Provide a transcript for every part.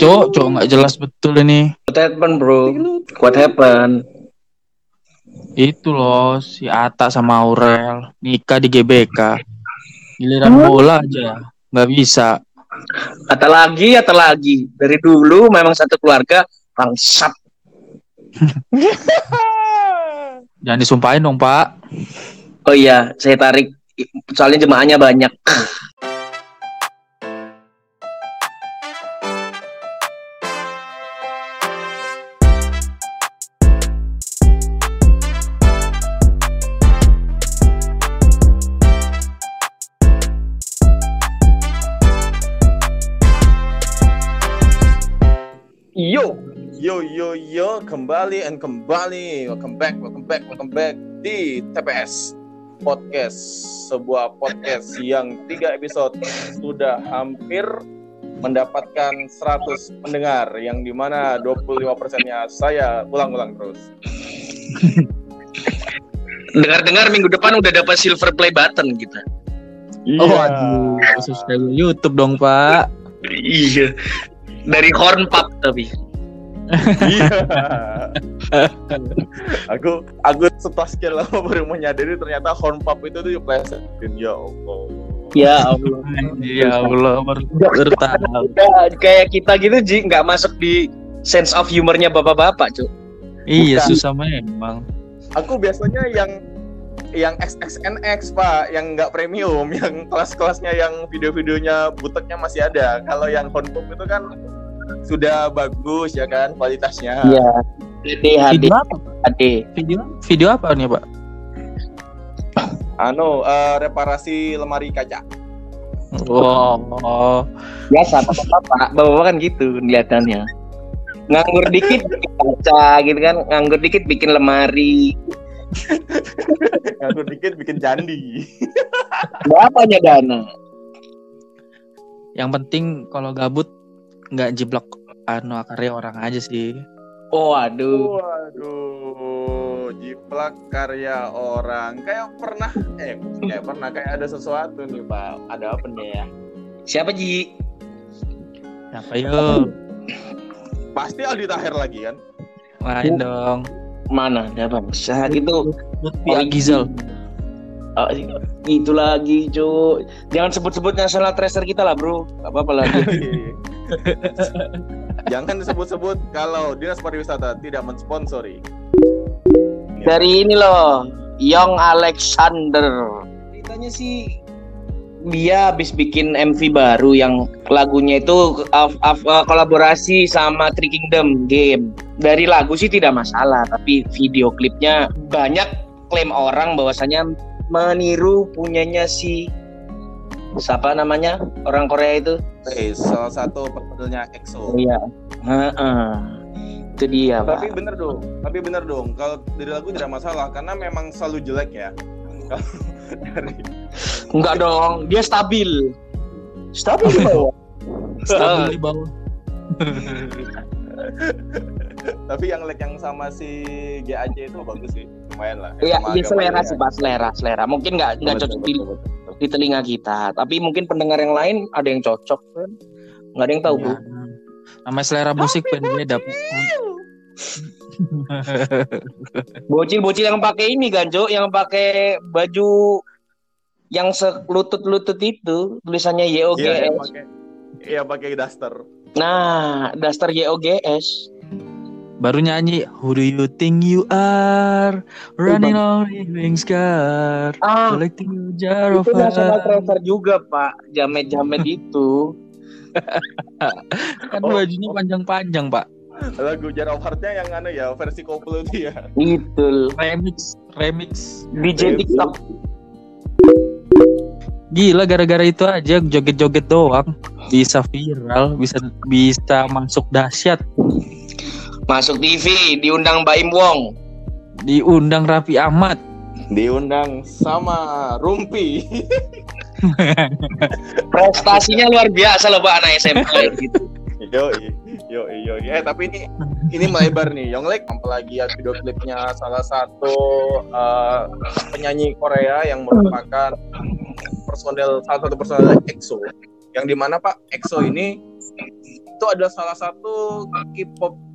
Cok, cok nggak jelas betul ini. What happened bro? What happened? Itu loh si Ata sama Aurel nikah di GBK. Giliran bola aja nggak bisa. Atau lagi, atau lagi. Dari dulu memang satu keluarga bangsat. Jangan disumpahin dong Pak. Oh iya, saya tarik. Soalnya jemaahnya banyak. Kembali and kembali welcome back welcome back welcome back di TPS podcast sebuah podcast yang tiga episode sudah hampir mendapatkan 100 pendengar yang di mana 25 persennya saya ulang-ulang terus dengar-dengar minggu depan udah dapat silver play button kita. Oh aduh, subscribe YouTube dong Pak. Iya. Dari horn pub tapi. Iya. aku aku setelah sekian lama baru menyadari ternyata horn pop itu tuh plesetin ya Allah. Ya Allah. Ya Allah, baru, baru tahu. Udah kayak kita gitu Ji nggak masuk di sense of humornya bapak-bapak, Cuk. Iya Bukan. susah memang. Aku biasanya yang yang XXNX pak, yang nggak premium, yang kelas-kelasnya yang video-videonya buteknya masih ada. Kalau yang horn pop itu kan sudah bagus ya kan kualitasnya. Iya. Video apa? HD. Video video apa nih Pak? Anu eh, reparasi lemari kaca. Oh, Biasa bapak-bapak, bapak-bapak kan gitu kelihatannya. Nganggur dikit bikin kaca gitu kan, nganggur dikit bikin lemari. Ngatur dikit bikin candi. Berapanya dana? yang penting kalau gabut nggak jiblok anu karya orang aja sih. Oh, aduh. Waduh, jiplak karya orang. Kayak pernah, eh kayak pernah kayak ada sesuatu nih pak. Ada apa nih ya? Siapa Ji? Apa yuk? Pasti Aldi Tahir lagi kan? Main dong. Mana? Ada bangsa gitu. Lutfi Agizal. Oh, itu lagi, cu. Jangan sebut-sebut national treasure kita lah, bro. Gak apa-apa lagi. Jangan disebut-sebut kalau dinas pariwisata tidak mensponsori. Dari ini loh, Young Alexander. Ceritanya sih dia habis bikin MV baru yang lagunya itu af- af- eh, kolaborasi sama Three Kingdom game. Dari lagu sih tidak masalah, tapi video klipnya banyak klaim orang bahwasanya meniru punyanya si siapa namanya orang Korea itu? Eh, salah satu personilnya EXO. Iya. Heeh. Itu dia, Pak. Tapi bener dong, tapi bener dong. Kalau dari lagu tidak masalah karena memang selalu jelek ya. Kalau dari Enggak dong, dia stabil. Stabil di bawah. Stabil di bawah. tapi yang leg yang sama si GAC itu bagus sih, lumayan lah. Iya, iya selera sih, Pak, selera, selera. Mungkin nggak nggak cocok di. Di telinga kita, tapi mungkin pendengar yang lain ada yang cocok kan. Nggak ada yang tahu, Bu. Ya. Namanya selera musik pen beda. Bocil-bocil yang pakai ini kan, Jo, yang pakai baju yang selutut-lutut itu tulisannya Iya, YOGS. pakai Iya, pakai daster. Nah, daster YOGS. Baru nyanyi Who do you think you are Running on living scar Ah, Collecting a jar of itu national treasure juga, Pak. Jamet-jamet itu. Kan Oh. bajunya panjang-panjang pak Lagu Jar of Heart-nya yang anu ya, versi koplo itu ya. Itu. Remix Remix DJ TikTok. Gila gara-gara itu aja joget-joget doang Bisa viral Bisa bisa masuk dahsyat Masuk TV, diundang Mbak Im Wong. Diundang Raffi Ahmad Diundang sama Rumpi. Prestasinya luar biasa loh Pak anak SMA gitu. yo yo yo eh tapi ini ini melebar nih Yonglek apalagi ya video klipnya salah satu eh, penyanyi Korea yang merupakan personel salah satu personel EXO yang di mana Pak EXO ini itu adalah salah satu K-pop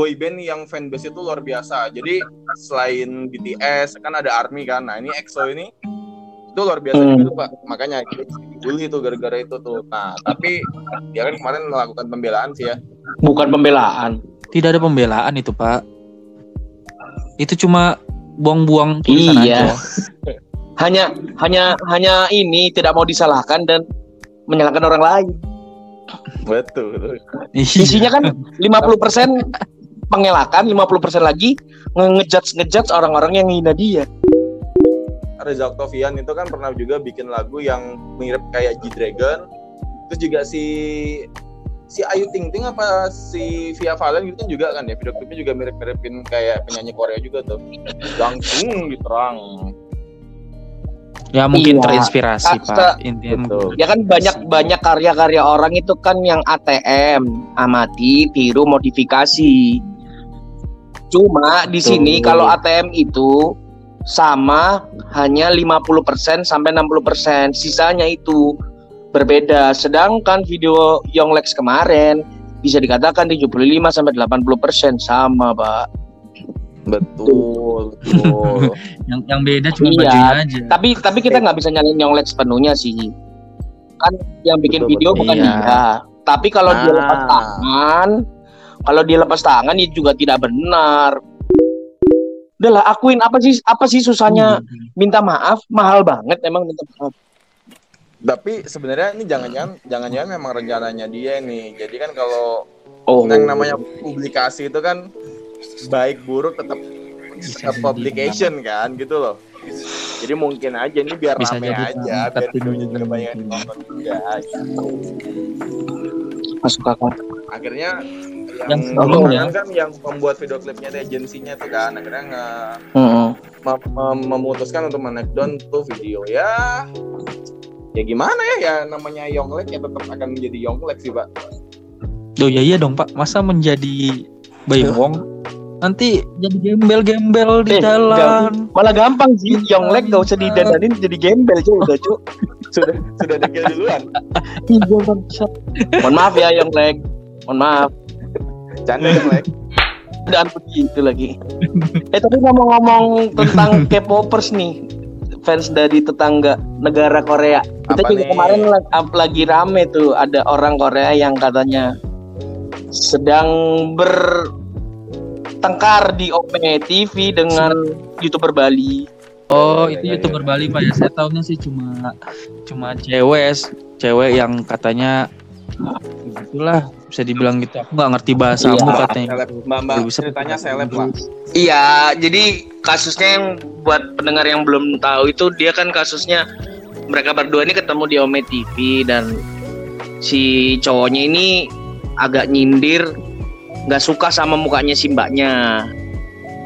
boy band yang fanbase itu luar biasa. Jadi selain BTS kan ada ARMY kan. Nah, ini EXO ini itu luar biasa Hmm. juga tuh, Pak. Makanya dibully tuh gara-gara itu tuh. Nah, tapi dia kan kemarin melakukan pembelaan sih ya. Bukan pembelaan. Tidak ada pembelaan itu, Pak. Itu cuma buang-buang tulisan Iya. aja. Hanya hanya hanya ini tidak mau disalahkan dan menyalahkan orang lain. Betul. Isinya kan 50% pengelakan, 50% lagi nge-ngejudge ngejudge orang-orang yang hina dia. Reza Octavian itu kan pernah juga bikin lagu yang mirip kayak G-Dragon. Terus juga si si Ayu Ting Ting apa si Via Valen gitu kan juga kan ya video klipnya juga mirip-miripin kayak penyanyi Korea juga tuh langsung diterang Ya mungkin Iya. terinspirasi, Ah, Pak. Intinya Betul. Ya kan banyak banyak karya-karya orang itu kan yang ATM, amati, tiru, modifikasi. Cuma di sini kalau ATM itu sama hanya 50% sampai 60%, sisanya itu berbeda. Sedangkan video Yonglex kemarin bisa dikatakan 75 sampai 80% sama, Pak. betul betul yang yang beda cuma Iya. bajunya aja. Tapi tapi kita nggak bisa nyalain Yonglex sepenuhnya sih. Kan yang bikin Betul, video betul. bukan Iya. dia. Tapi kalau dia Nah. lepas tangan, kalau dia lepas tangan ya juga tidak benar. Udahlah akuin apa sih apa sih susahnya minta maaf? Mahal banget emang minta maaf. tapi sebenarnya ini jangan-jangan jangan-jangan memang rencananya dia nih jadi kan kalau Oh. yang namanya publikasi itu kan baik buruk tetap tetap publication kan gitu loh jadi mungkin aja nih biar Bisa rame aja biar videonya juga ini. banyak ditonton juga masuk akal. akhirnya yang, Yang sebelumnya. kan yang pembuat video klipnya itu agensinya tuh kan akhirnya nge Heeh. mem- mem- memutuskan untuk menekdown tuh video ya ya gimana ya ya namanya Yonglek ya tetap akan menjadi Yonglek sih pak Loh ya iya dong Pak, masa menjadi Bayi Wong nanti jadi gembel-gembel di Eh, jalan. Malah gampang sih Yonglek gak usah didadanin jadi gembel cuy udah cuy. sudah sudah dekil duluan Mohon maaf ya Yonglek. Mohon maaf. Canda Yonglek Dan begitu lagi. eh tapi ngomong-ngomong tentang K-popers nih, fans dari tetangga negara Korea. Kita Apa juga nih? kemarin lagi rame tuh ada orang Korea yang katanya sedang bertengkar di Ome TV dengan youtuber Bali. Oh, Iya, itu iya, youtuber Bali Pak ya. Saya tahunya sih cuma cuma cewek, cewek yang katanya itulah bisa dibilang gitu. Aku nggak ngerti bahasamu Iya. katanya. seleb mbak mbak bisa ceritanya seleb bahasa lah Iya, jadi kasusnya yang buat pendengar yang belum tahu itu dia kan kasusnya mereka berdua ini ketemu di Ome TV dan si cowoknya ini agak nyindir, nggak suka sama mukanya si mbaknya.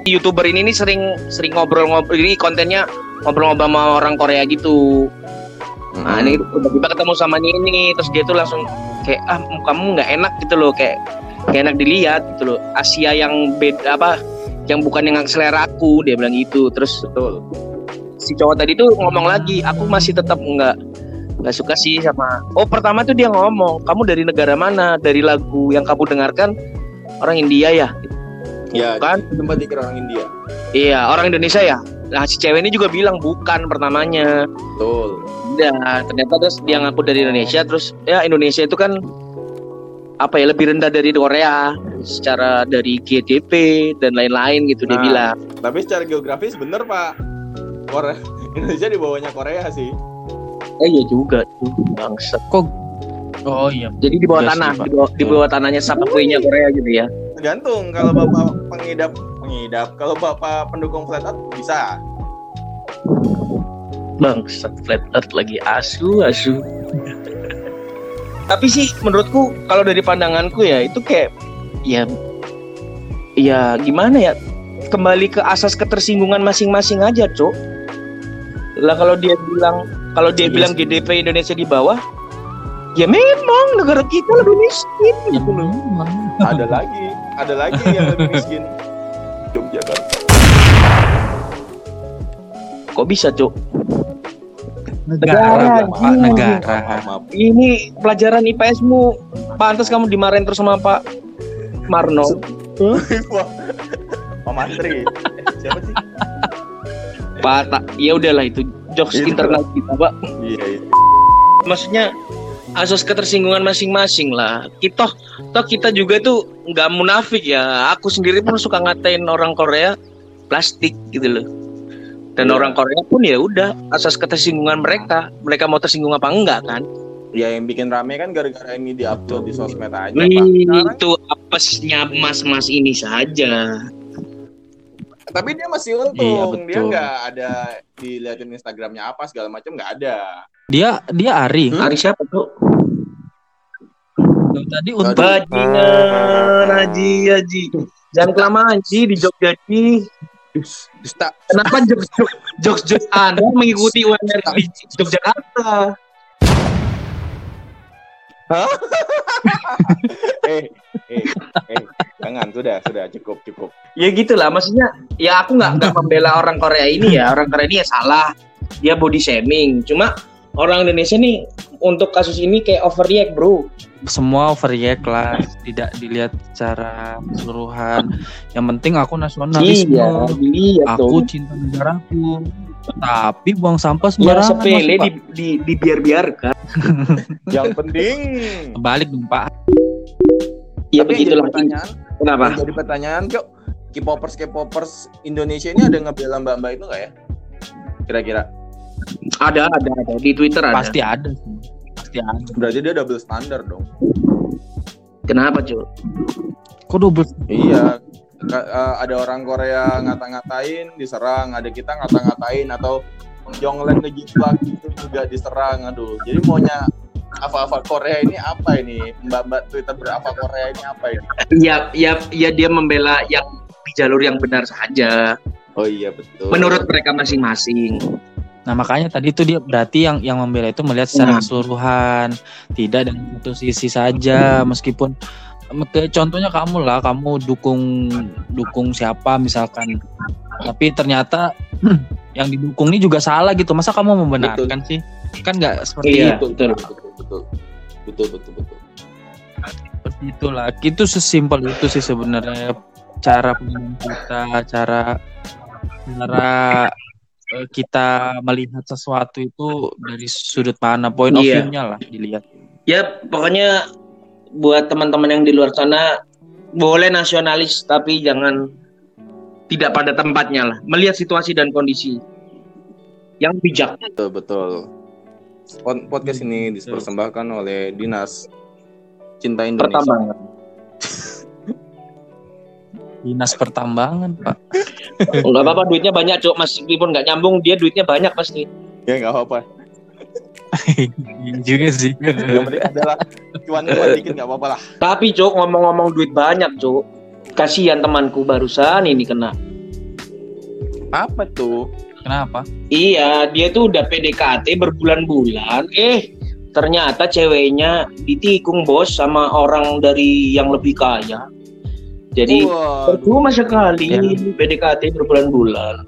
Youtuber ini nih sering sering ngobrol-ngobrol ini kontennya ngobrol-ngobrol sama orang Korea gitu. Nah ini tiba-tiba ketemu sama ini terus dia tuh langsung kayak ah kamu nggak enak gitu loh kayak nggak enak dilihat gitu loh. Asia yang beda apa yang bukan yang selera aku dia bilang gitu. Terus betul si cowok tadi tuh ngomong lagi aku masih tetap nggak nggak suka sih sama oh pertama tuh dia ngomong kamu dari negara mana? Dari lagu yang kamu dengarkan orang India ya? Ya kan? tempat dikira orang India. Iya orang Indonesia ya? Nah si cewek ini juga bilang bukan pertamanya. Betul Udah, ternyata terus dia ngaku dari Indonesia terus ya Indonesia itu kan apa ya lebih rendah dari Korea secara dari GDP dan lain-lain gitu dia Nah. bilang. tapi secara geografis bener pak. Korea Indonesia di bawahnya Korea sih. Eh iya juga tuh bangsat. Oh iya. jadi di bawah Iya tanah di bawah, di bawah tanahnya Subway-nya Korea gitu ya? Tergantung kalau bapak pengidap pengidap kalau bapak pendukung flat bisa bangsat flat earth lagi asu asu. Tapi sih menurutku kalau dari pandanganku ya itu kayak ya ya gimana ya kembali ke asas ketersinggungan masing-masing aja cok lah kalau dia bilang kalau dia Iya bilang. GDP Indonesia di bawah ya memang negara kita lebih miskin Ya, gitu loh. ada lagi ada lagi yang lebih miskin. Yogyakarta kok bisa cok Negara, Negara, Pak, anjing. negara. Ini pelajaran IPS-mu Pantas kamu dimarahin terus sama Pak Marno. Wah, Pak Mantri. Siapa sih? Pak tak, ya udahlah itu jokes Itu. internal kita, Pak. Iya, iya. Maksudnya asas ketersinggungan masing-masing lah. Kita toh kita juga tuh nggak munafik ya. Aku sendiri pun suka ngatain orang Korea plastik gitu loh. Dan Iya. orang Korea pun ya udah asas ketersinggungan mereka. Mereka mau tersinggung apa enggak kan? Ya yang bikin rame kan gara-gara ini diupload di sosmed aja, Pak. Sekarang, Itu apesnya mas-mas ini saja. tapi dia masih untung. Iya, dia nggak ada diliatin Instagramnya apa segala macam nggak ada. Dia dia Ari. Hari siapa tuh? Tadi untuk Bajingan Haji Haji. Jangan kelamaan Ji di Jogja Ji. Kenapa jokes jokes jokes Anda mengikuti UMR di Yogyakarta? eh, eh, eh, jangan sudah, sudah cukup, cukup. Ya gitulah, maksudnya ya aku nggak nggak membela orang Korea ini ya, orang Korea ini ya salah, dia body shaming. Cuma orang Indonesia nih untuk kasus ini kayak overreact bro. Semua overreact lah, tidak dilihat secara keseluruhan. Yang penting aku nasionalisme. iya Aku cinta negaraku. Tapi buang sampah Yang sembarangan. sepele Mas, di, Pak. di, dibiar-biarkan. Yang penting. Balik dong Pak. Ya Tapi begitulah. pertanyaan, Kenapa? jadi pertanyaan, kok K-popers K-popers Indonesia ini ada ngebela mbak-mbak itu nggak ya? Kira-kira. Ada, ada, ada di Twitter ada. Pasti ada sih. Ada. Berarti dia double standar dong. Kenapa cuy? Kok double? Iya. Eh, ada orang Korea ngata-ngatain, diserang. Ada kita ngata-ngatain atau Jonglen ngejiplak itu juga diserang. Aduh. Jadi maunya apa-apa Korea ini apa ini? Mbak-mbak Twitter berapa Korea ini apa ini? Ya, ya, ya dia membela yang di jalur yang benar saja. Oh iya betul. Menurut mereka masing-masing. Nah makanya tadi itu dia berarti yang yang membela itu melihat secara Nah. keseluruhan, tidak dari satu sisi saja. Meskipun contohnya kamu lah, kamu dukung dukung siapa misalkan, tapi ternyata yang didukung ini juga salah gitu. Masa kamu membenarkan sih? Kan nggak seperti Iya, betul, betul. betul, betul, betul, betul, betul, betul. seperti itulah. Itu sesimpel itu sih sebenarnya cara kita, cara cara kita melihat sesuatu itu dari sudut mana, point of Iya. view-nya lah dilihat. Ya, pokoknya buat teman-teman yang di luar sana boleh nasionalis tapi jangan tidak pada tempatnya lah. Melihat situasi dan kondisi yang bijak. Betul, betul. Pod- Podcast ini dipersembahkan oleh Dinas Cinta Indonesia. Pertambangan. Dinas pertambangan, Pak. Enggak apa-apa duitnya banyak, Cuk. Meskipun nggak nyambung, dia duitnya banyak pasti. Ya nggak apa-apa. Iya juga sih. Yang penting adalah cuan-cuan dikit nggak apa-apa lah. Tapi, Cuk, ngomong-ngomong duit banyak, Cuk. Kasihan temanku barusan ini kena. Apa tuh? Kenapa? Iya, dia tuh udah PDKT berbulan-bulan. Eh, ternyata ceweknya ditikung bos sama orang dari yang lebih kaya. Jadi Wah, percuma sekali Ya. PDKT berbulan-bulan.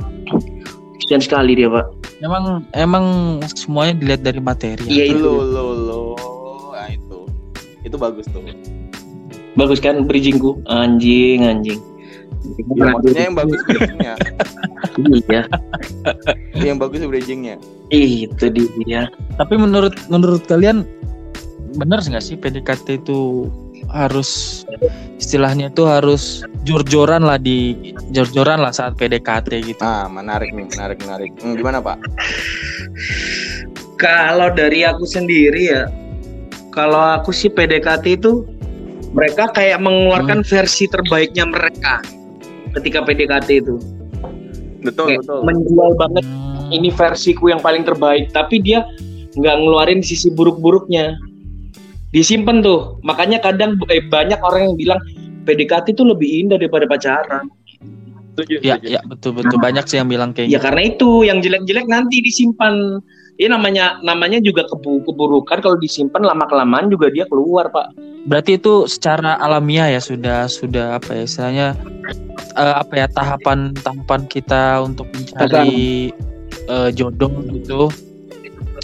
Kasian sekali dia, Pak. Emang emang semuanya dilihat dari materi. Iya itu. lo lo lo. Nah itu. Itu bagus tuh. Bagus kan bridgingku? Anjing, anjing. Ya, maksudnya yang bagus bridgingnya. Iya, yang bagus bridgingnya. itu dia. Tapi menurut menurut kalian benar nggak sih PDKT itu harus istilahnya itu harus jor-joran lah di jor-joran lah saat PDKT gitu. Ah, menarik nih, menarik, menarik. Hmm, gimana Pak? Kalau dari aku sendiri ya, kalau aku sih PDKT itu mereka kayak mengeluarkan versi terbaiknya mereka ketika PDKT itu. Betul, Kayak betul. menjual banget Hmm, ini versiku yang paling terbaik, tapi dia nggak ngeluarin sisi buruk-buruknya. Disimpan tuh. Makanya kadang eh, banyak orang yang bilang PDKT itu lebih indah daripada pacaran. Setuju, ya ya betul betul banyak sih yang bilang kayak Ya gitu. karena itu yang jelek-jelek nanti disimpan. Ini namanya namanya juga kebu keburukan kalau disimpan lama kelamaan juga dia keluar pak. Berarti itu secara alamiah ya sudah sudah apa ya istilahnya eh, apa ya tahapan tahapan kita untuk mencari eh, jodoh gitu.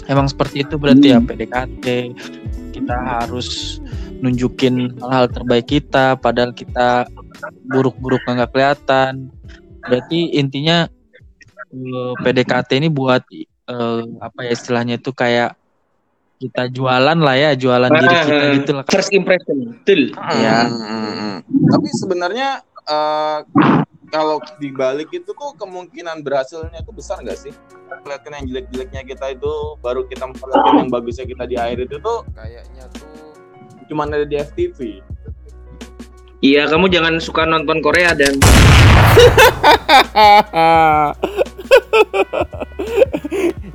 Emang seperti itu berarti ya Hmm. PDKT kita harus nunjukin hal-hal terbaik kita padahal kita buruk-buruk nggak kelihatan berarti intinya eh, PDKT ini buat eh, apa ya istilahnya itu kayak kita jualan lah ya jualan diri kita gitu lah First impression. Betul. Ya. Hmm. Tapi sebenarnya eh, kalau dibalik itu tuh kemungkinan berhasilnya itu besar nggak sih? Lihatkan yang jelek-jeleknya kita itu, baru kita memperlihatkan yang bagusnya kita di akhir itu tuh kayaknya tuh cuma ada di FTV. Iya, kamu jangan suka nonton Korea dan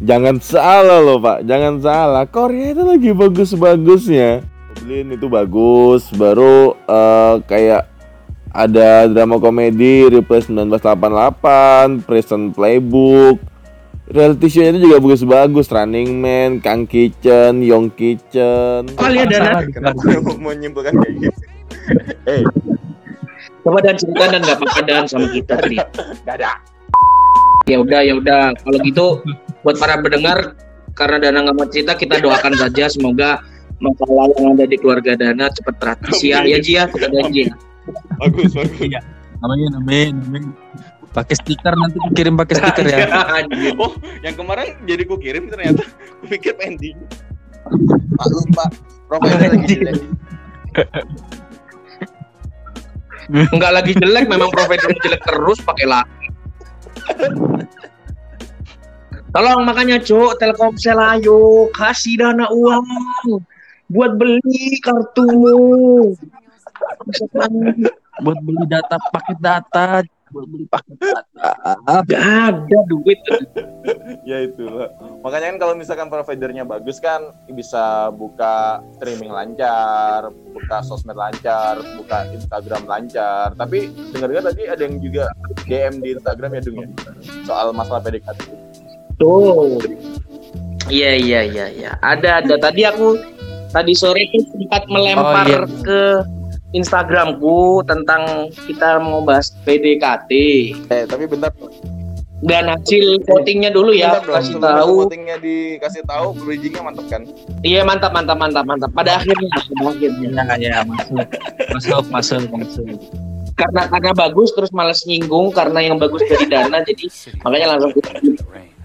Jangan salah loh pak, jangan salah. Korea itu lagi bagus-bagusnya. Goblin itu bagus, baru eh, kayak ada drama komedi Replay 1988, Prison Playbook. Reality show itu juga bagus-bagus, Running Man, Kang Kitchen, Yong Kitchen. kali ada Salah, Kenapa mau menyimpulkan kayak gitu? Eh, coba dan cerita dan nggak apa-apa dan sama kita tadi. gak ada. Ya udah, ya udah. Kalau gitu buat para pendengar karena Dana nggak mau cerita kita doakan saja semoga masalah yang ada di keluarga Dana cepat teratasi ya. Ya Ji ya, kita janji. Bagus, bagus. namanya namanya namanya pakai stiker nanti kirim pakai stiker ya. Oh, yang kemarin jadi ku kirim ternyata ku pikir pending. Pak, profilnya lagi jelek. Enggak lagi jelek, memang provider jelek terus pakai lagi. Tolong makanya Cuk, Telkomsel ayo kasih dana uang buat beli kartumu. buat beli data paket data buat beli paket data Gak ada duit. ya itulah. Makanya kan kalau misalkan providernya bagus kan bisa buka streaming lancar, buka sosmed lancar, buka Instagram lancar. Tapi dengar-dengar tadi ada yang juga DM di Instagram ya Dung ya soal masalah PDKT. Tuh. Iya iya iya iya. Ada ada tadi aku tadi sore tuh sempat melempar Oh, iya. ke Instagramku tentang kita mau bahas PDKT Eh tapi bentar, dan hasil votingnya dulu ya bentar dong. kasih Sebelum tahu. votingnya dikasih tahu, bridgingnya mantap kan? Iya mantap mantap mantap mantap. Pada akhirnya. Pada akhirnya. Ya ya masuk. Masuk masuk masuk. Karena karena bagus terus males nyinggung karena yang bagus dari dana jadi makanya langsung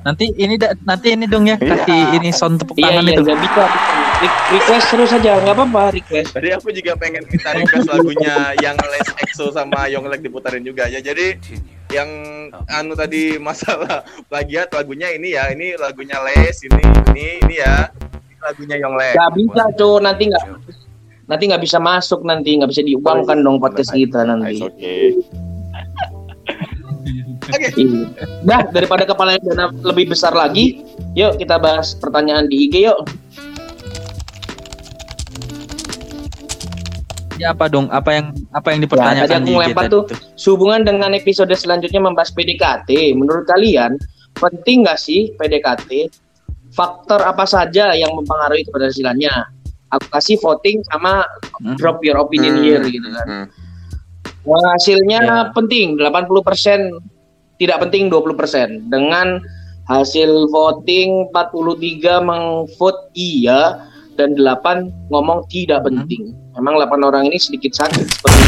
nanti ini da- nanti ini dong ya kasih ini sound tepuk iya tangan iya itu. nggak bisa Re- request terus aja nggak apa-apa request Tadi aku juga pengen minta request lagunya yang Les EXO sama Yonglek diputarin juga ya. Jadi yang anu tadi masalah plagiat lagunya ini ya, ini lagunya Les ini ini ini ya. Ini lagunya Yonglek. nggak bisa cuy nanti nggak nanti nggak bisa masuk nanti nggak bisa diuangkan dong podcast kita nanti It's okay. Nah, daripada kepala dana lebih besar lagi, yuk kita bahas pertanyaan di IG yuk. Ya apa dong apa yang apa yang Ya, dipertanyakan tadi aku tadi tuh. Sehubungan dengan episode selanjutnya membahas PDKT, menurut kalian penting nggak sih PDKT? Faktor apa saja yang mempengaruhi keberhasilannya? Aku kasih voting sama Hmm. drop your opinion Hmm. here gitu kan. Hmm. Nah, hasilnya Ya. penting 80% tidak penting 20%. Dengan hasil voting 43 mengvote iya dan 8 ngomong tidak Hmm. penting. Memang 8 orang ini sedikit sakit seperti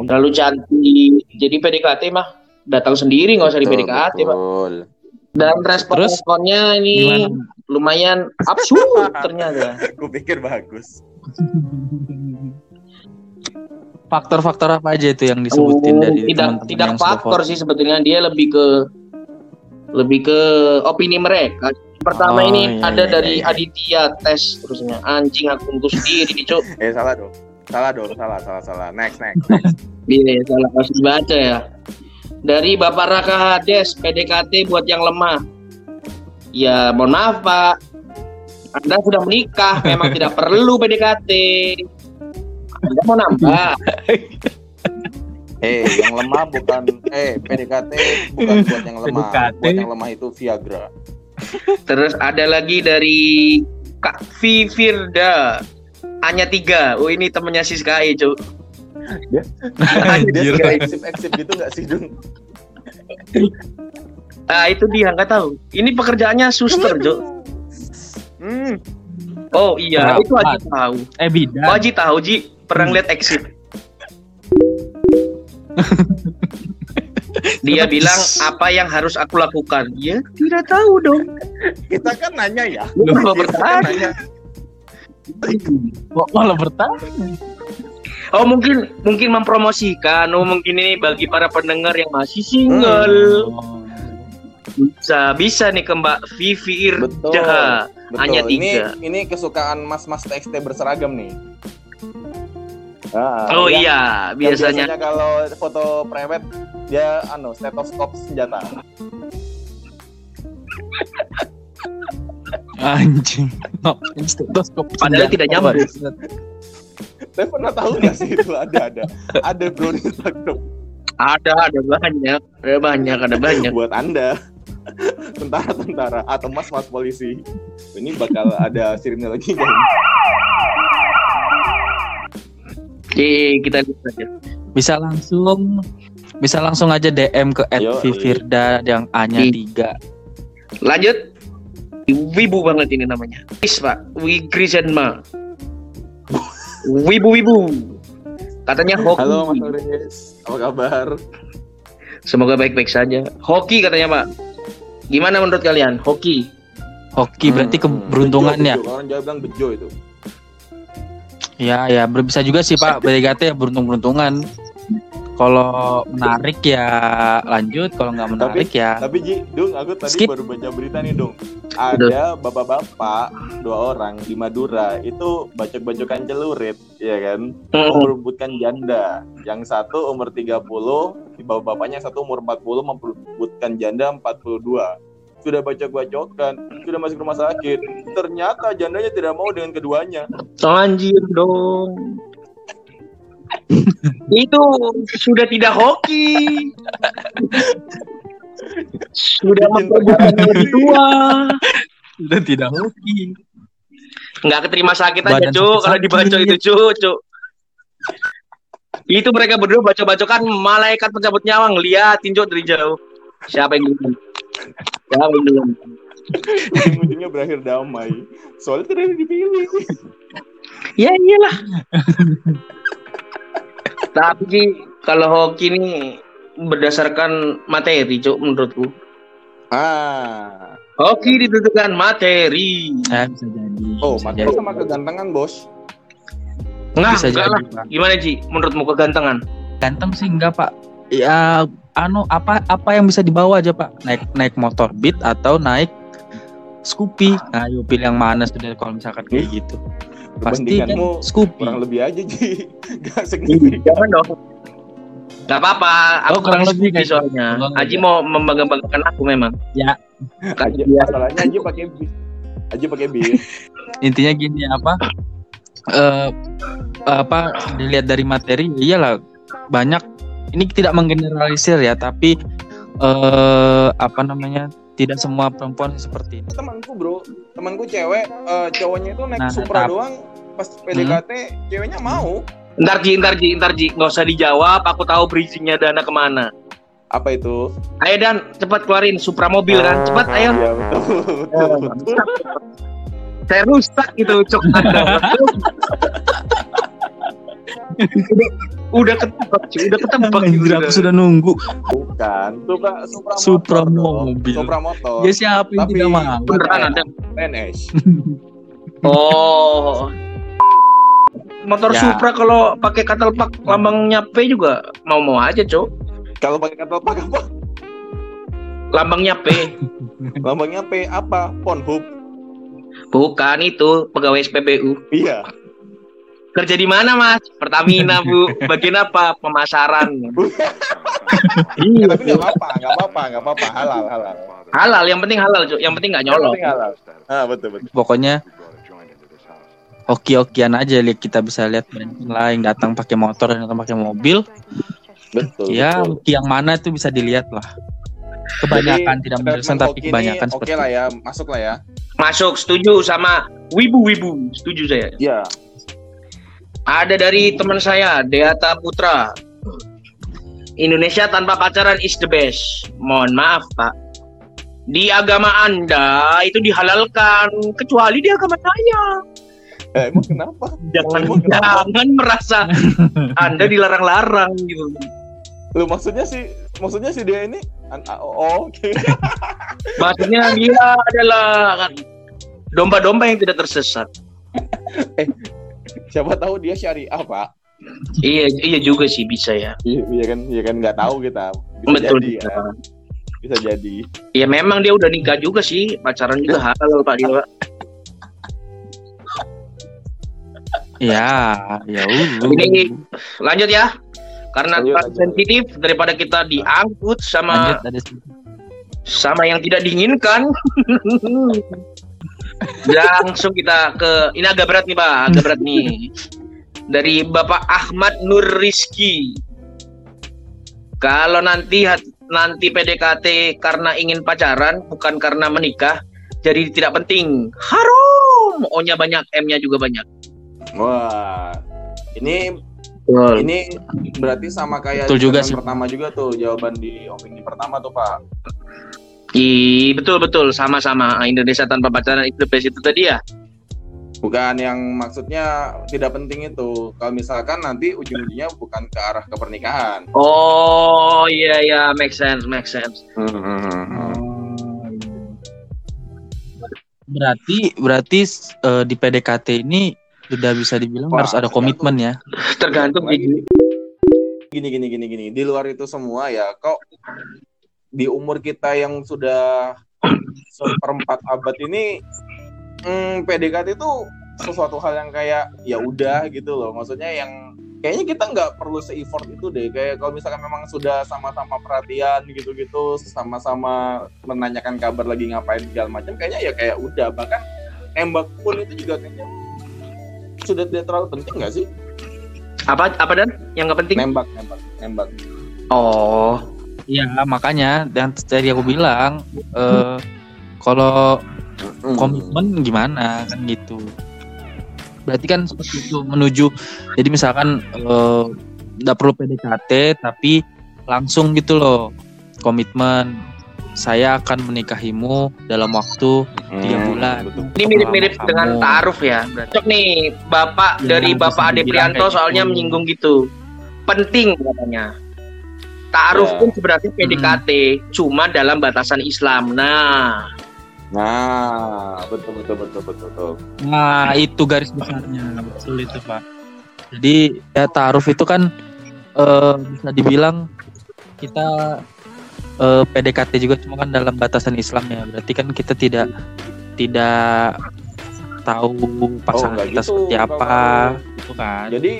terlalu cantik. Jadi PDKT mah datang sendiri nggak usah di Betul, PDKT, Pak. betul. Dan respon-responnya ini gimana lumayan absurd ternyata. Aku pikir bagus. faktor-faktor apa aja itu yang disebutin Oh, dari tidak teman-teman tidak yang sudah faktor sih sebetulnya dia lebih ke lebih ke opini mereka. Pertama Oh, ini iya, ada iya, dari iya. Aditya tes terusnya anjing akunku sendiri cuk. Eh salah dong. Salah dong, salah, salah, salah. Next, next, next. Iya salah harus dibaca ya. Dari Bapak Raka Hades PDKT buat yang lemah. Ya mohon maaf Pak. Anda sudah menikah, memang tidak perlu PDKT. Anda mau nambah. Eh, yang lemah bukan eh PDKT bukan buat yang lemah. PDKT. Buat yang lemah itu Viagra. Terus ada lagi dari Kak Vivirda. Hanya tiga. Oh ini temennya Siskae, cuk. Dia Anjir. suka eksip-eksip gitu nggak sih, Dung? Ah itu dia nggak tahu. Ini pekerjaannya suster, cuk. Hmm. Oh iya, Rapat. itu Haji tahu. Eh Oh, bidan. Haji tahu Ji pernah lihat exit. Dia bilang apa yang harus aku lakukan? Ya tidak tahu dong. Kita kan nanya ya. Lu kalau Kita kan bertanya. Kok malah bertanya? Oh mungkin mungkin mempromosikan. Oh mungkin ini bagi para pendengar yang masih single. Oh. Bisa bisa nih ke Mbak Vivi Betul. Irja. Betul. Hanya ini tiga. ini kesukaan mas-mas TXT berseragam nih. Ah, Oh yang- iya, yang biasanya. kalau foto prewed dia anu stetoskop senjata. Anjing. Ngapain stetoskop Padahal tidak nyambung. Pak? Saya pernah tahu nggak sih itu ada ada ada bro di Instagram Ada ada banyak, ada banyak, ada banyak. buat anda tentara-tentara atau mas-mas polisi. Ini bakal ada sirine lagi kan? Oke, kita lihat saja. Bisa langsung bisa langsung aja DM ke @vivirda yang A-nya Ih. 3. Lanjut. Wibu banget ini namanya. Wis Pak, Wigrisenma. Wibu-wibu. Katanya hoki. Halo Mas Oris, apa kabar? Semoga baik-baik saja. Hoki katanya Pak. Gimana menurut kalian? Hoki. Hoki berarti Hmm, keberuntungan bejo, ya. bejo. Orang Jawa bilang bejo itu. Ya, ya, ber- bisa juga sih Pak. BDKT ya beruntung-beruntungan. Kalau menarik ya lanjut, kalau nggak menarik ya Tapi Ji, Dung, aku tadi Skip. baru baca berita nih, Dung. Ada bapak-bapak dua orang di Madura itu bacok-bacokan celurit, ya kan? Memperebutkan janda. Yang satu umur 30, di bawah bapaknya satu umur 40 memperebutkan janda 42. Sudah bacok-bacokan, sudah masuk rumah sakit. Ternyata jandanya tidak mau dengan keduanya. Anjir dong. Itu sudah tidak hoki. Sudah memperbudak yang lebih tua. udah tidak hoki. Nggak keterima sakit aja, Badan Cuk. Kalau dibaca itu, Cuk, Cuk. Itu mereka berdua baca-bacokan malaikat pencabut nyawa ngeliatin Cuk dari jauh. Siapa yang dulu? Yang dulu? Ujung-ujungnya berakhir damai. Soalnya tidak dipilih. Ya iyalah. Tapi kalau hoki ini berdasarkan materi, Cuk, menurutku. Ah. Hoki ditentukan materi. Ya, bisa jadi. Oh, bisa materi jadi. sama kegantengan, Bos. Nggak, Bisa enggak jadi, lah. Pak. Gimana, Ci? Menurutmu kegantengan? Ganteng sih enggak, Pak. Ya, anu apa apa yang bisa dibawa aja, Pak? Naik naik motor Beat atau naik Scoopy. Nah, ayo pilih yang mana sudah kalau misalkan kayak gitu. Pasti kan Scoopy. kurang lebih aja, Ji. Gak signifikan. Jangan dong. Gak apa-apa, aku Oh, kurang lebih Scoopy kayak soalnya. gitu. Aji mau membanggakan aku memang. Ya. Aja, Iya. masalahnya aja pakai bis. Aja pakai bis. Intinya gini apa? Eh apa dilihat dari materi ya iyalah banyak ini tidak menggeneralisir ya, tapi eh apa namanya? Tidak semua perempuan seperti ini. Temanku, Bro. Temanku cewek, eh, cowoknya itu naik Nah, Supra tap. doang. Pas PDKT, ceweknya mau. Ntar Ji, ntar Ji, ntar Ji. Nggak usah dijawab, aku tahu bridgingnya Dana ke mana. Apa itu? Ayo Dan, cepat keluarin Supra mobil kan. Cepat, ayo. Iya, betul, betul, betul. Saya rusak gitu, cok. udah, udah ketebak, cuy. Udah ketebak. gitu. Anjir, aku sudah nunggu. Bukan, Supra, Supra, Supra motor mobil. Supra motor. Ya siapa yang Tapi- tidak mau? Beneran ada. PNS. Oh. Motor Ya. Supra kalau pakai katal pak lambangnya P juga mau-mau aja, Cok. Kalau pakai kata apa apa? Lambangnya P. Lambangnya P apa? Pornhub. Bukan itu pegawai SPBU. Iya. Kerja di mana, Mas? Pertamina, Bu. Bagian apa? Pemasaran. Ya, tapi nggak apa-apa, nggak apa-apa, nggak apa-apa, halal, halal. Halal, yang penting halal. Yang penting nggak Yang nyolong. penting halal. Ah, betul betul. Pokoknya hoki-hokian aja lihat kita bisa lihat lain datang pakai motor dan datang pakai mobil. Betul. ya betul. yang mana itu bisa dilihat lah. Kebanyakan Jadi, tidak menjelaskan statement tapi hoki kebanyakan Oke seperti lah ya, masuk lah ya. Masuk, setuju sama wibu-wibu. Setuju saya. Iya. Ada dari teman saya, Deata Putra. Indonesia tanpa pacaran is the best. Mohon maaf, Pak. di agama Anda itu dihalalkan kecuali di agama saya. Eh, emang kenapa? Jangan Emang kenapa? jangan merasa Anda dilarang-larang gitu. Lu maksudnya sih maksudnya si dia ini oh, oke. Maksudnya dia adalah domba-domba yang tidak tersesat. Siapa tahu dia syariah, Pak. Iya, iya juga sih bisa ya. Iya, iya kan, iya kan nggak tahu kita. Bisa Betul. jadi ya. Bisa jadi. Ya memang dia udah nikah juga sih, pacaran juga halal Pak dia. Pak. Ya, ya udah. Ini lanjut ya. Karena Lanjut, terlalu lanjut. sensitif daripada kita diangkut sama Lanjut ada sama yang tidak diinginkan. Langsung kita ke ini agak berat nih Pak, agak berat nih. Dari Bapak Ahmad Nur Rizki. Kalau nanti hat- nanti PDKT karena ingin pacaran bukan karena menikah, jadi tidak penting. Harum. O-nya banyak, M-nya juga banyak. Wah. Ini Betul. ini berarti sama kayak Betul juga sih. pertama juga tuh jawaban di opini pertama tuh, Pak. I, betul betul sama-sama Indonesia tanpa pacaran itu the best itu tadi ya. Bukan yang maksudnya tidak penting itu. Kalau misalkan nanti ujung-ujungnya bukan ke arah ke pernikahan. Oh iya iya make sense make sense. Berarti berarti eh, di PDKT ini sudah bisa dibilang Wah, harus ada komitmen ya. Tergantung Gini gini gini gini. Di luar itu semua ya, kok di umur kita yang sudah seperempat abad ini hmm, PDKT itu sesuatu hal yang kayak ya udah gitu loh. Maksudnya yang kayaknya kita nggak perlu se-effort itu deh. Kayak kalau misalkan memang sudah sama-sama perhatian gitu-gitu, sama-sama menanyakan kabar lagi ngapain segala macam, kayaknya ya kayak udah. Bahkan nembak pun itu juga kayaknya sudah tidak terlalu penting nggak sih? apa apa dan yang nggak penting? Nembak, nembak, nembak. Oh Iya, makanya dan tadi aku bilang eh kalau Hmm. komitmen gimana kan gitu. Berarti kan seperti itu menuju jadi misalkan eh, nggak perlu PDKT tapi langsung gitu loh komitmen saya akan menikahimu dalam waktu tiga Hmm, bulan. betul. ini mirip-mirip dengan taaruf ya. Cocok nih bapak Ya, dari bapak Ade Prianto kayak soalnya gitu. menyinggung gitu. Penting katanya. Taaruf Ya. pun sebenarnya PDKT cuma dalam batasan Islam. Nah Nah, betul betul betul betul betul. Nah, itu garis besarnya. Betul itu, Pak. Jadi ya taaruf itu kan eh, bisa dibilang kita eh, PDKT juga cuma kan dalam batasan Islam ya. Berarti kan kita tidak tidak tahu pasangan nggak kita gitu, seperti apa kalau- gitu kan. Jadi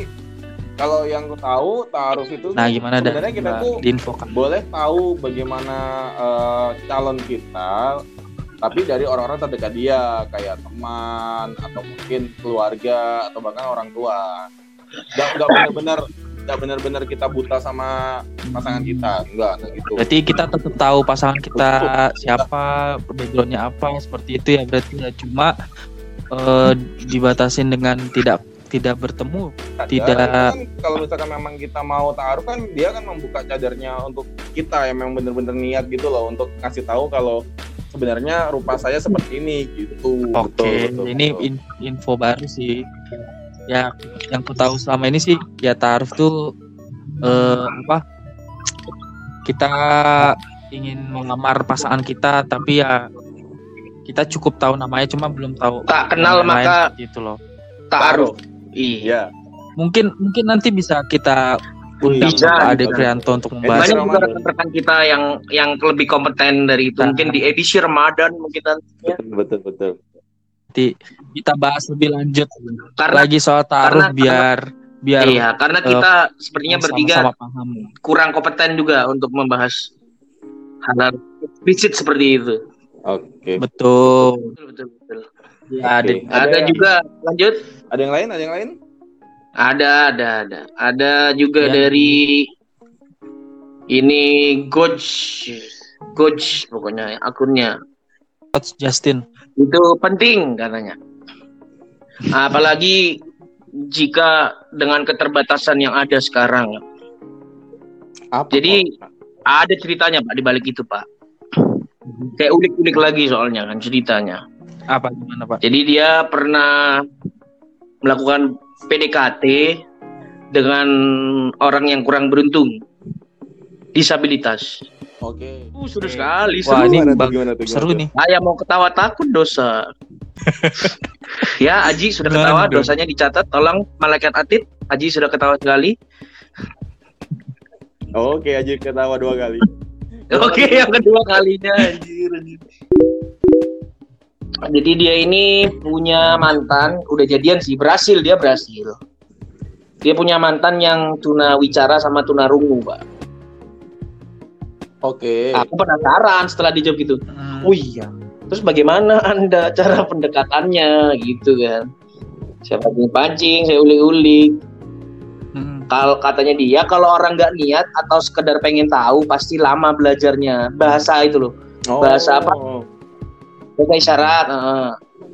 kalau yang tahu taaruf itu Nah, gimana dah? sebenarnya kita Nah, tuh diinfokan. boleh tahu bagaimana eh, calon kita tapi dari orang-orang terdekat dia kayak teman atau mungkin keluarga atau bahkan orang tua nggak nggak benar-benar nggak benar-benar kita buta sama pasangan kita enggak enggak gitu Berarti kita tetap tahu pasangan kita siapa, backgroundnya apa, seperti itu ya. Berarti ya cuma eh, dibatasin dengan tidak tidak bertemu. tidak- Ya, kan kalau misalkan memang kita mau taruh kan dia kan membuka cadarnya untuk kita yang memang bener-bener niat gitu loh untuk ngasih tahu kalau sebenarnya rupa saya seperti ini gitu. Oke, Betul, betul, ini betul. in- info baru sih. Ya, yang ku tahu selama ini sih ya taaruf tuh eh, apa? Kita ingin melamar pasangan kita, tapi ya kita cukup tahu namanya, cuma belum tahu. tak kenal nama lain maka gitu loh. taaruf. Iya. Iya. Mungkin mungkin nanti bisa kita undang Bisa, Ade. Prianto untuk membahas. Banyak juga rekan-rekan kita yang yang lebih kompeten dari itu. Nah. Mungkin di edisi Ramadan mungkin nantinya. Betul betul betul. Nanti kita bahas lebih lanjut Karena lagi soal taaruf karena- biar biar iya, karena eh, kita sepertinya bertiga sama-sama paham. kurang kompeten juga untuk membahas hal eksplisit seperti itu. Oke. Betul. Betul betul betul. Ya, Oke. ada Ada juga lanjut. Ada yang lain? Ada yang lain? Ada ada ada. Ada juga Ya. dari ini Goj Goj pokoknya akunnya. Coach Justin. Itu penting katanya. Apalagi jika dengan keterbatasan yang ada sekarang. Apa? Jadi ada ceritanya Pak di balik itu Pak. Kayak ulik-ulik lagi soalnya kan ceritanya. Apa gimana Pak? Jadi dia pernah melakukan PDKT dengan orang yang kurang beruntung. Disabilitas. Oke. Uh, seru sekali, Wah, seru. ini Gimana gimana gimana seru nih. Saya mau ketawa takut dosa. ya, Aji sudah Gimana ketawa, dong? dosanya dicatat. Tolong malaikat Atid, Aji sudah ketawa sekali. Oke, aja ketawa dua kali. Oke, yang kedua kalinya anjir, anjir. Jadi dia ini punya mantan, udah jadian sih, berhasil dia berhasil. Dia punya mantan yang tuna wicara sama tuna rungu, Pak. Oke. Aku penasaran setelah dijawab gitu. Hmm. Oh iya. Terus bagaimana Anda cara pendekatannya gitu kan? Saya pancing-pancing, saya ulik-ulik. Hmm. Kalau katanya dia kalau orang nggak niat atau sekedar pengen tahu pasti lama belajarnya bahasa itu loh. Oh. bahasa apa? Bahasa isyarat. heeh.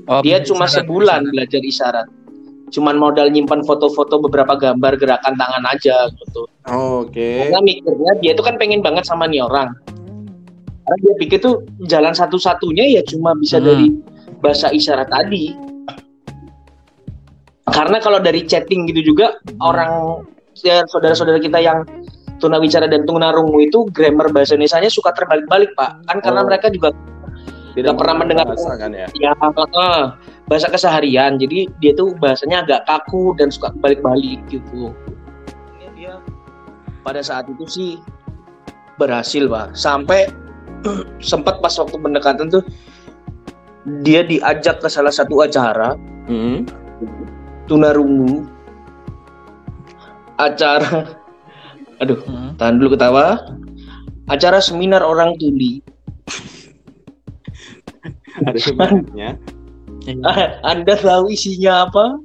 Oh, Dia cuma sebulan belajar isyarat. Cuman modal nyimpan foto-foto beberapa gambar gerakan tangan aja gitu. Oke. Karena mikirnya dia itu kan pengen banget sama nih orang. Karena dia pikir tuh jalan satu-satunya ya cuma bisa Hmm. dari bahasa isyarat tadi. Karena kalau dari chatting gitu juga orang ya, saudara-saudara kita yang tunawicara dan tunarungu itu grammar bahasa Indonesia-nya suka terbalik-balik pak. Kan karena Oh. mereka juga Tidak Nggak pernah mendengar. bahasa kan ya. ya eh, bahasa keseharian. Jadi dia tuh bahasanya agak kaku dan suka balik-balik gitu. Ini Dia pada saat itu sih berhasil pak. Sampai sempat pas waktu pendekatan tuh dia diajak ke salah satu acara Hmm. tunarungu acara aduh Hmm. tahan dulu ketawa acara seminar orang tuli Ada sebenarnya. Iya. anda tahu isinya apa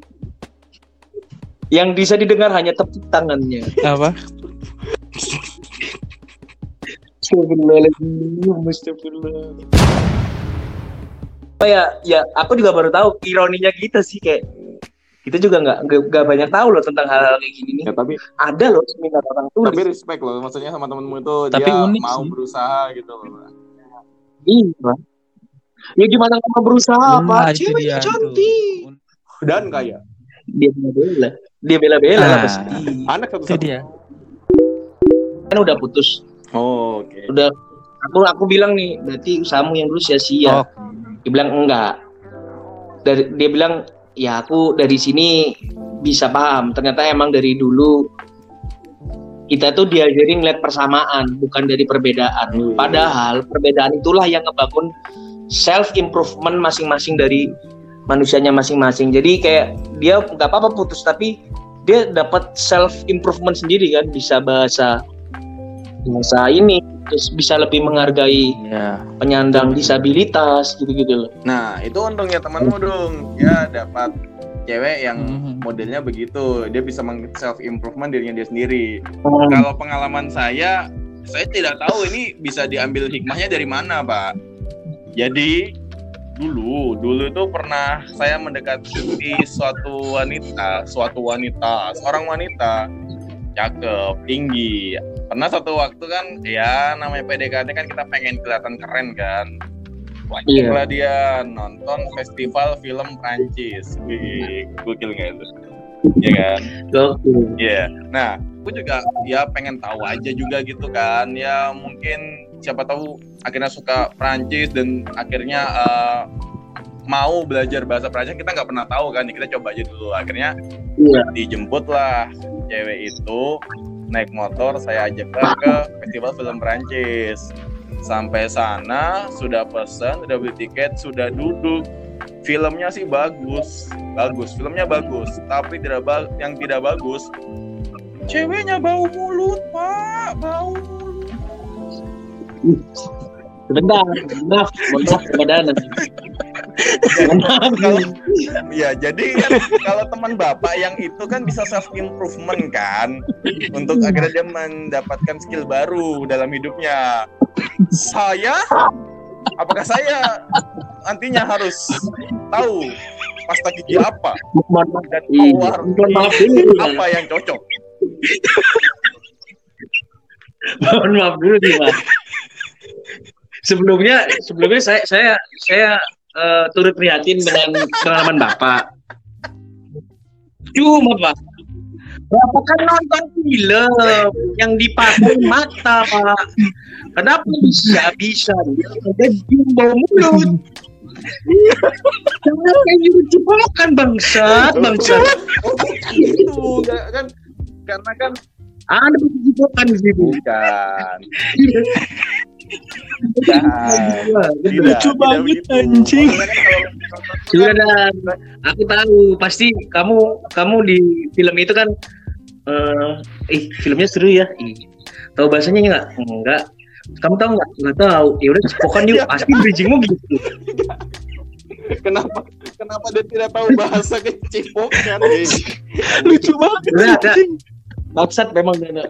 yang bisa didengar hanya tepuk tangannya Apa? Astagfirullahaladzim, astagfirullah. Oh ya, ya aku juga baru tahu ironinya kita sih kayak kita juga nggak nggak- banyak tahu loh tentang hal-hal kayak gini nih. Ya, tapi Ada loh seminar orang tulis. tapi respect loh maksudnya sama temenmu itu Tapi dia unik mau sih. berusaha gitu loh. Iya. Ya gimana kamu berusaha Nah, apa? dia cantik. Dan kaya. Dia bela-bela. Dia bela-bela lah Ah. pasti. Anak satu Itu dia. Kan udah putus. Oh, oke. Udah aku aku bilang nih, berarti usahamu yang dulu sia-sia. Oh. Dia bilang enggak. Dari dia bilang ya aku dari sini bisa paham. Ternyata emang dari dulu kita tuh diajarin ngeliat persamaan, bukan dari perbedaan. Wih. Padahal perbedaan itulah yang ngebangun self improvement masing-masing dari manusianya masing-masing. Jadi kayak dia nggak apa-apa putus tapi dia dapat self improvement sendiri kan, bisa bahasa bahasa ini, terus bisa lebih menghargai Iya. penyandang disabilitas gitu-gitu loh. Nah, itu untungnya temanmu dong. Dia dapat cewek yang Hmm. modelnya begitu. Dia bisa meng self improvement dirinya dia sendiri. Kalau pengalaman saya, saya tidak tahu ini bisa diambil hikmahnya dari mana, Pak. Jadi dulu, dulu itu pernah saya mendekati suatu wanita, suatu wanita, seorang wanita cakep, tinggi. Pernah satu waktu kan, ya namanya PDKT kan kita pengen kelihatan keren kan. Iya. Wajarlah dia nonton festival film Prancis. Wih, gokil nggak itu? Iya kan? Iya. Nah, aku juga ya pengen tahu aja juga gitu kan. Ya mungkin siapa tahu akhirnya suka Prancis dan akhirnya eh, mau belajar bahasa Prancis kita nggak pernah tahu kan. Kita coba aja dulu. Akhirnya Iya. dijemput lah cewek itu naik motor saya ajaklah ke festival film Prancis. Sampai sana sudah pesan, sudah beli tiket, sudah duduk. Filmnya sih bagus, bagus. Filmnya bagus, tapi tidak ba- yang tidak bagus. Ceweknya bau mulut, Pak. Bau. Sebentar, maaf, maaf kepada ya jadi kan kalau teman bapak yang itu kan bisa self improvement kan untuk akhirnya dia mendapatkan skill baru dalam hidupnya. Saya apakah saya nantinya harus tahu pasta gigi apa dan Iya, maaf dulu. apa yang cocok? Mohon maaf dulu nih, Mas. Sebelumnya sebelumnya saya saya saya eh, turut prihatin dengan pengalaman Bapak. Cuma Pak, Bapak kan nonton film yang dipakai mata Pak. Kenapa bisa bisa ada bau mulut? Jangan kayak gitu cipokan bangsat bangsat. Itu nggak kan karena kan Ada cipokan di situ. bukan. Lucu Lucu banget, anjing. Sudah dan aku tahu pasti kamu kamu di film itu kan eh ih filmnya seru ya. Ih, tahu bahasanya enggak? Enggak. Kamu tahu enggak? Enggak tahu. Ya udah pokoknya yuk pasti bridgingmu gitu. Kenapa kenapa dia tidak tahu bahasa kecipokan? Lucu banget. Udah ada. Memang ada.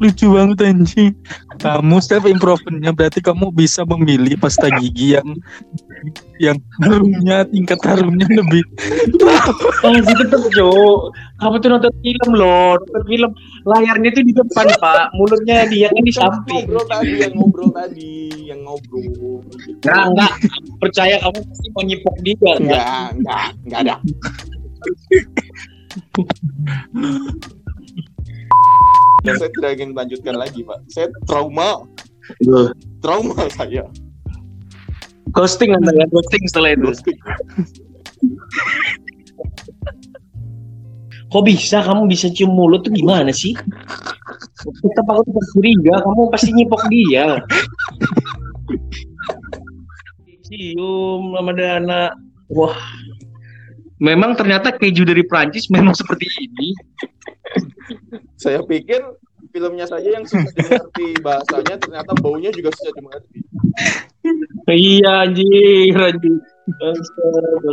Lucu banget anjing. Kamu step improvementnya berarti kamu bisa memilih pasta gigi yang yang harumnya tingkat harumnya lebih Oh, gitu tuh. Kamu tuh nonton film loh, nonton film layarnya tuh di depan, Pak. Mulutnya dia kan di samping. ngobrol tadi yang ngobrol tadi yang ngobrol. Enggak, enggak. Percaya kamu pasti mau nyipok dia. Enggak. Enggak, enggak, enggak ada. Dan saya tidak ingin melanjutkan lagi, Pak. Saya trauma, trauma saya. Ghosting anda ya, ghosting setelah itu. Kok bisa kamu bisa cium mulut tuh gimana sih? Tetap aku tetap curiga, kamu pasti nyipok dia. Cium sama Dana. Wah. Memang ternyata keju dari Prancis memang seperti ini. Saya pikir filmnya saja yang susah dimengerti bahasanya ternyata baunya juga susah dimengerti. Iya anjir, anjir. Astaga.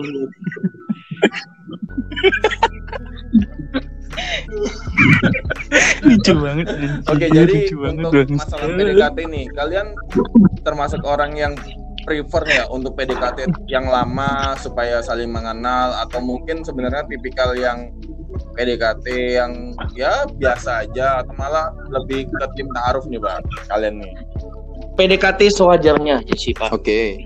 lucu banget anjing. Oke, jadi banget untuk masalah PDKT nih, kalian termasuk orang yang prefer ya untuk PDKT yang lama supaya saling mengenal atau mungkin sebenarnya tipikal yang PDKT yang ya biasa aja atau malah lebih ke tim ta'aruf nih bang kalian nih. PDKT sewajarnya aja sih Pak. Oke.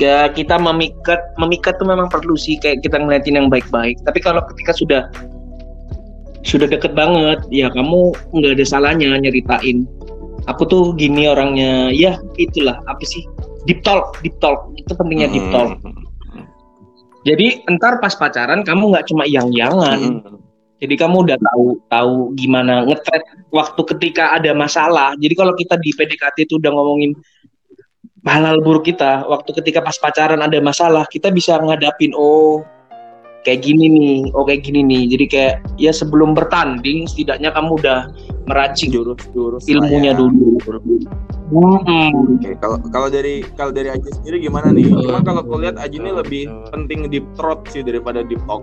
Ya, kita memikat, memikat tuh memang perlu sih kayak kita ngeliatin yang baik-baik. Tapi kalau ketika sudah sudah deket banget, ya kamu nggak ada salahnya nyeritain. Aku tuh gini orangnya, ya itulah apa sih deep talk, deep talk itu pentingnya deep talk. Jadi entar pas pacaran kamu nggak cuma yang-yangan, Hmm. jadi kamu udah tahu tahu gimana ngetret waktu ketika ada masalah. Jadi kalau kita di PDKT itu udah ngomongin halal buruk kita, waktu ketika pas pacaran ada masalah, kita bisa ngadapin oh kayak gini nih, oh kayak gini nih. Jadi kayak ya sebelum bertanding setidaknya kamu udah meracik Jurus-jurus ilmunya lah ya. dulu. Hmm. Oke, kalau kalau dari kalau dari Aji sendiri gimana nih? Cuma kalau aku lihat Aji ini lebih penting deep throat sih daripada deep talk.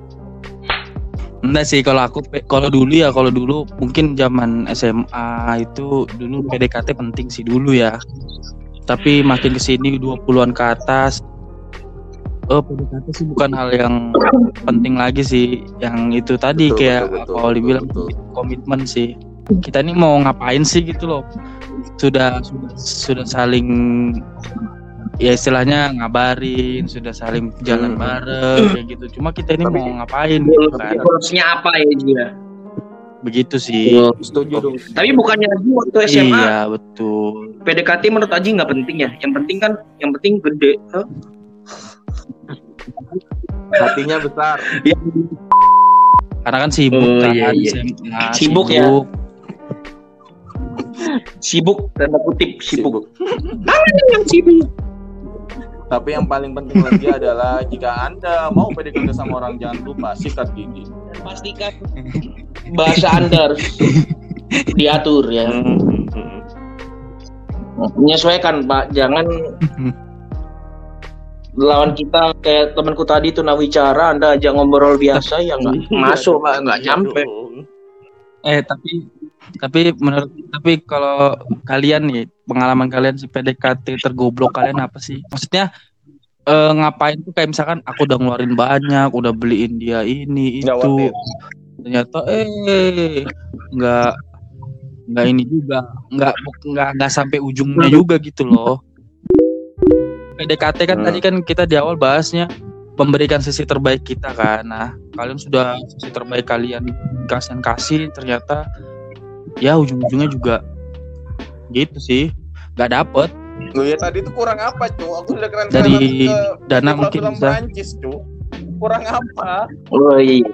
Enggak sih kalau aku kalau dulu ya kalau dulu mungkin zaman SMA itu dulu PDKT penting sih dulu ya. Tapi makin ke sini 20-an ke atas Oh, PDKT sih bukan hal yang penting lagi sih. Yang itu tadi Betul, kayak betul, betul, kalau betul, dibilang betul. komitmen sih. Kita ini mau ngapain sih gitu loh. Sudah sudah sudah saling ya istilahnya ngabarin, sudah saling jalan Hmm. bareng kayak gitu. Cuma kita ini Tapi- mau ngapain gitu kan. Goalsnya apa ya dia? Begitu sih. Setuju dong. Tapi bukannya Aji waktu SMA Iya, betul. PDKT menurut Aji nggak penting ya. Yang penting kan yang penting gede. Hah? Hatinya besar. Karena kan sibuk Oh, kan, iya, iya. Sibuk ya. Sibuk tanda kutip sibuk. yang sibuk. Tapi yang paling penting lagi adalah jika Anda mau PDKT sama orang jangan lupa sikat gigi. Pastikan bahasa Anda harus diatur ya. Menyesuaikan Pak, jangan lawan kita kayak temanku tadi tuh wicara Anda ajak ngobrol biasa ya nggak masuk Pak, nggak nyampe. Eh, tapi tapi menurut tapi kalau kalian nih pengalaman kalian si PDKT tergoblok kalian apa sih? Maksudnya eh, ngapain tuh kayak misalkan aku udah ngeluarin banyak, udah beliin dia ini Nggak itu. Ternyata eh nggak nggak ini juga nggak nggak nggak sampai ujungnya juga gitu loh PDKT kan Hmm. tadi kan kita di awal bahasnya memberikan sisi terbaik kita kan nah kalian sudah sisi terbaik kalian kasihan kasih ternyata ya ujung-ujungnya juga gitu sih nggak dapet Loh ya tadi itu kurang apa, cu? Aku udah keren Dari dana film mungkin bisa Prancis, cu. Kurang apa? Oh iya.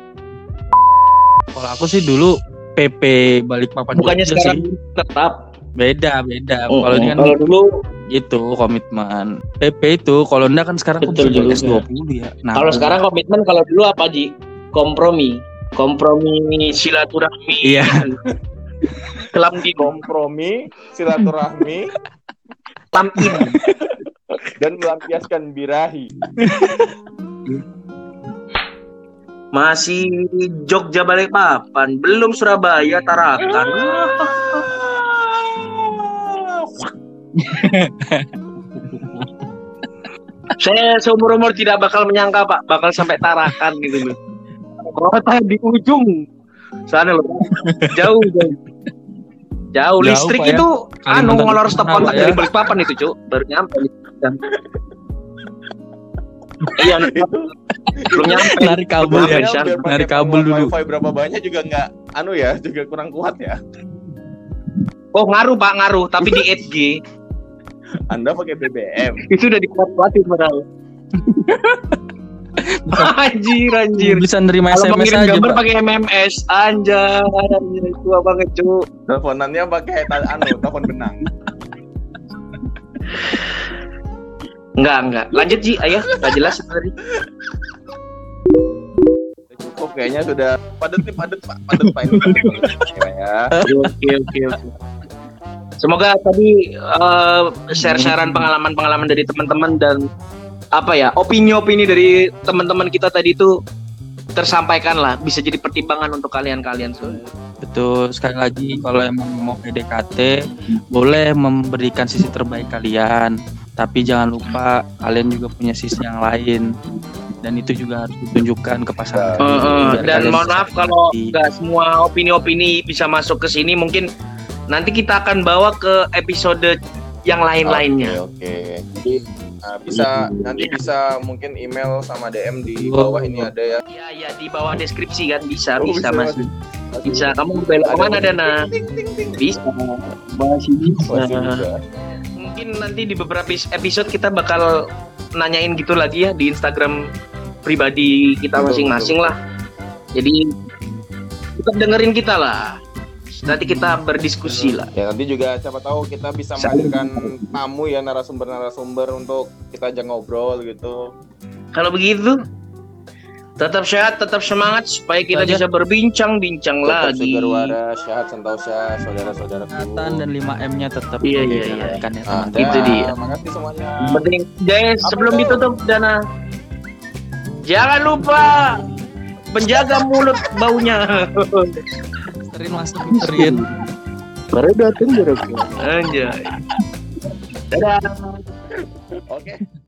kalau aku sih dulu PP balik papan Bukannya sekarang sih tetap. beda beda Oh, kalau ini kan kalau dulu itu komitmen PP itu kalau enggak kan sekarang Betul kan juga. 20 ya nah kalau sekarang komitmen kalau dulu apa Ji? Kompromi. Kompromi silaturahmi. iya Kelam di Kompromi, silaturahmi, Lampin. dan melampiaskan birahi. Masih Jogja Balikpapan, belum Surabaya Tarakan. Saya seumur umur tidak bakal menyangka Pak, bakal sampai Tarakan gitu loh. Kota di ujung sana loh, jauh jauh. Jauh, listrik ya. itu anu Kalimantan ngolor stop kontak Pak, dari ya. Balikpapan itu, Cuk. Baru nyampe. Iya, belum nyampe. narik kabel ya narik kabel dulu wifi berapa banyak juga nggak anu ya juga kurang kuat ya Oh ngaruh pak ngaruh tapi di 8G anda pakai BBM itu udah dikuat-kuatin padahal. anjir anjir. bisa nerima Kalau SMS aja gambar Pak. pakai MMS anjir anjir tua banget cu. teleponannya pakai anu telepon benang Enggak enggak. Lanjut Ji, ayah. Enggak jelas tadi. cukup kayaknya sudah padat nih padat pak padat pak ini ya Oke oke oke. Semoga tadi eh, share-sharean pengalaman-pengalaman dari teman-teman dan apa ya opini-opini dari teman-teman kita tadi itu tersampaikan lah. Bisa jadi pertimbangan untuk kalian-kalian semua. betul. Sekali lagi kalau emang mau PDKT boleh memberikan sisi terbaik kalian. Tapi jangan lupa kalian juga punya sisi yang lain. Dan itu juga harus ditunjukkan ke pasangan. Heeh, Biar dan mohon maaf kalau nggak semua opini-opini bisa masuk ke sini. Mungkin nanti kita akan bawa ke episode yang lain-lainnya. Oke, oke. Jadi nah, bisa nanti bisa mungkin email sama DM di bawah ini ada ya. Iya iya di bawah deskripsi kan bisa Oh, bisa bisa, masih bisa kamu belok Ada ke mana apa? Dana Ting, ting, ting. bisa. Mungkin nanti di beberapa episode kita bakal nanyain gitu lagi ya di Instagram pribadi kita masing-masing lah. Jadi tetap dengerin kita lah. Nanti kita berdiskusi lah. Ya nanti juga siapa tahu kita bisa menghadirkan tamu ya narasumber-narasumber untuk kita aja ngobrol gitu. Kalau begitu, tetap sehat, tetap semangat supaya kita aja. bisa berbincang-bincang Tetap lagi. segar waras, sehat sentosa, saudara-saudaraku. kesehatan dan 5M-nya tetap Iya, iya, iya. ya Ah, teman-teman. Itu dia. Makasih semuanya. Penting, guys, Apa sebelum itu? ditutup Dana, jangan lupa menjaga mulut baunya. Terin masuk terin. Baru datang Anjay. Dadah. Oke.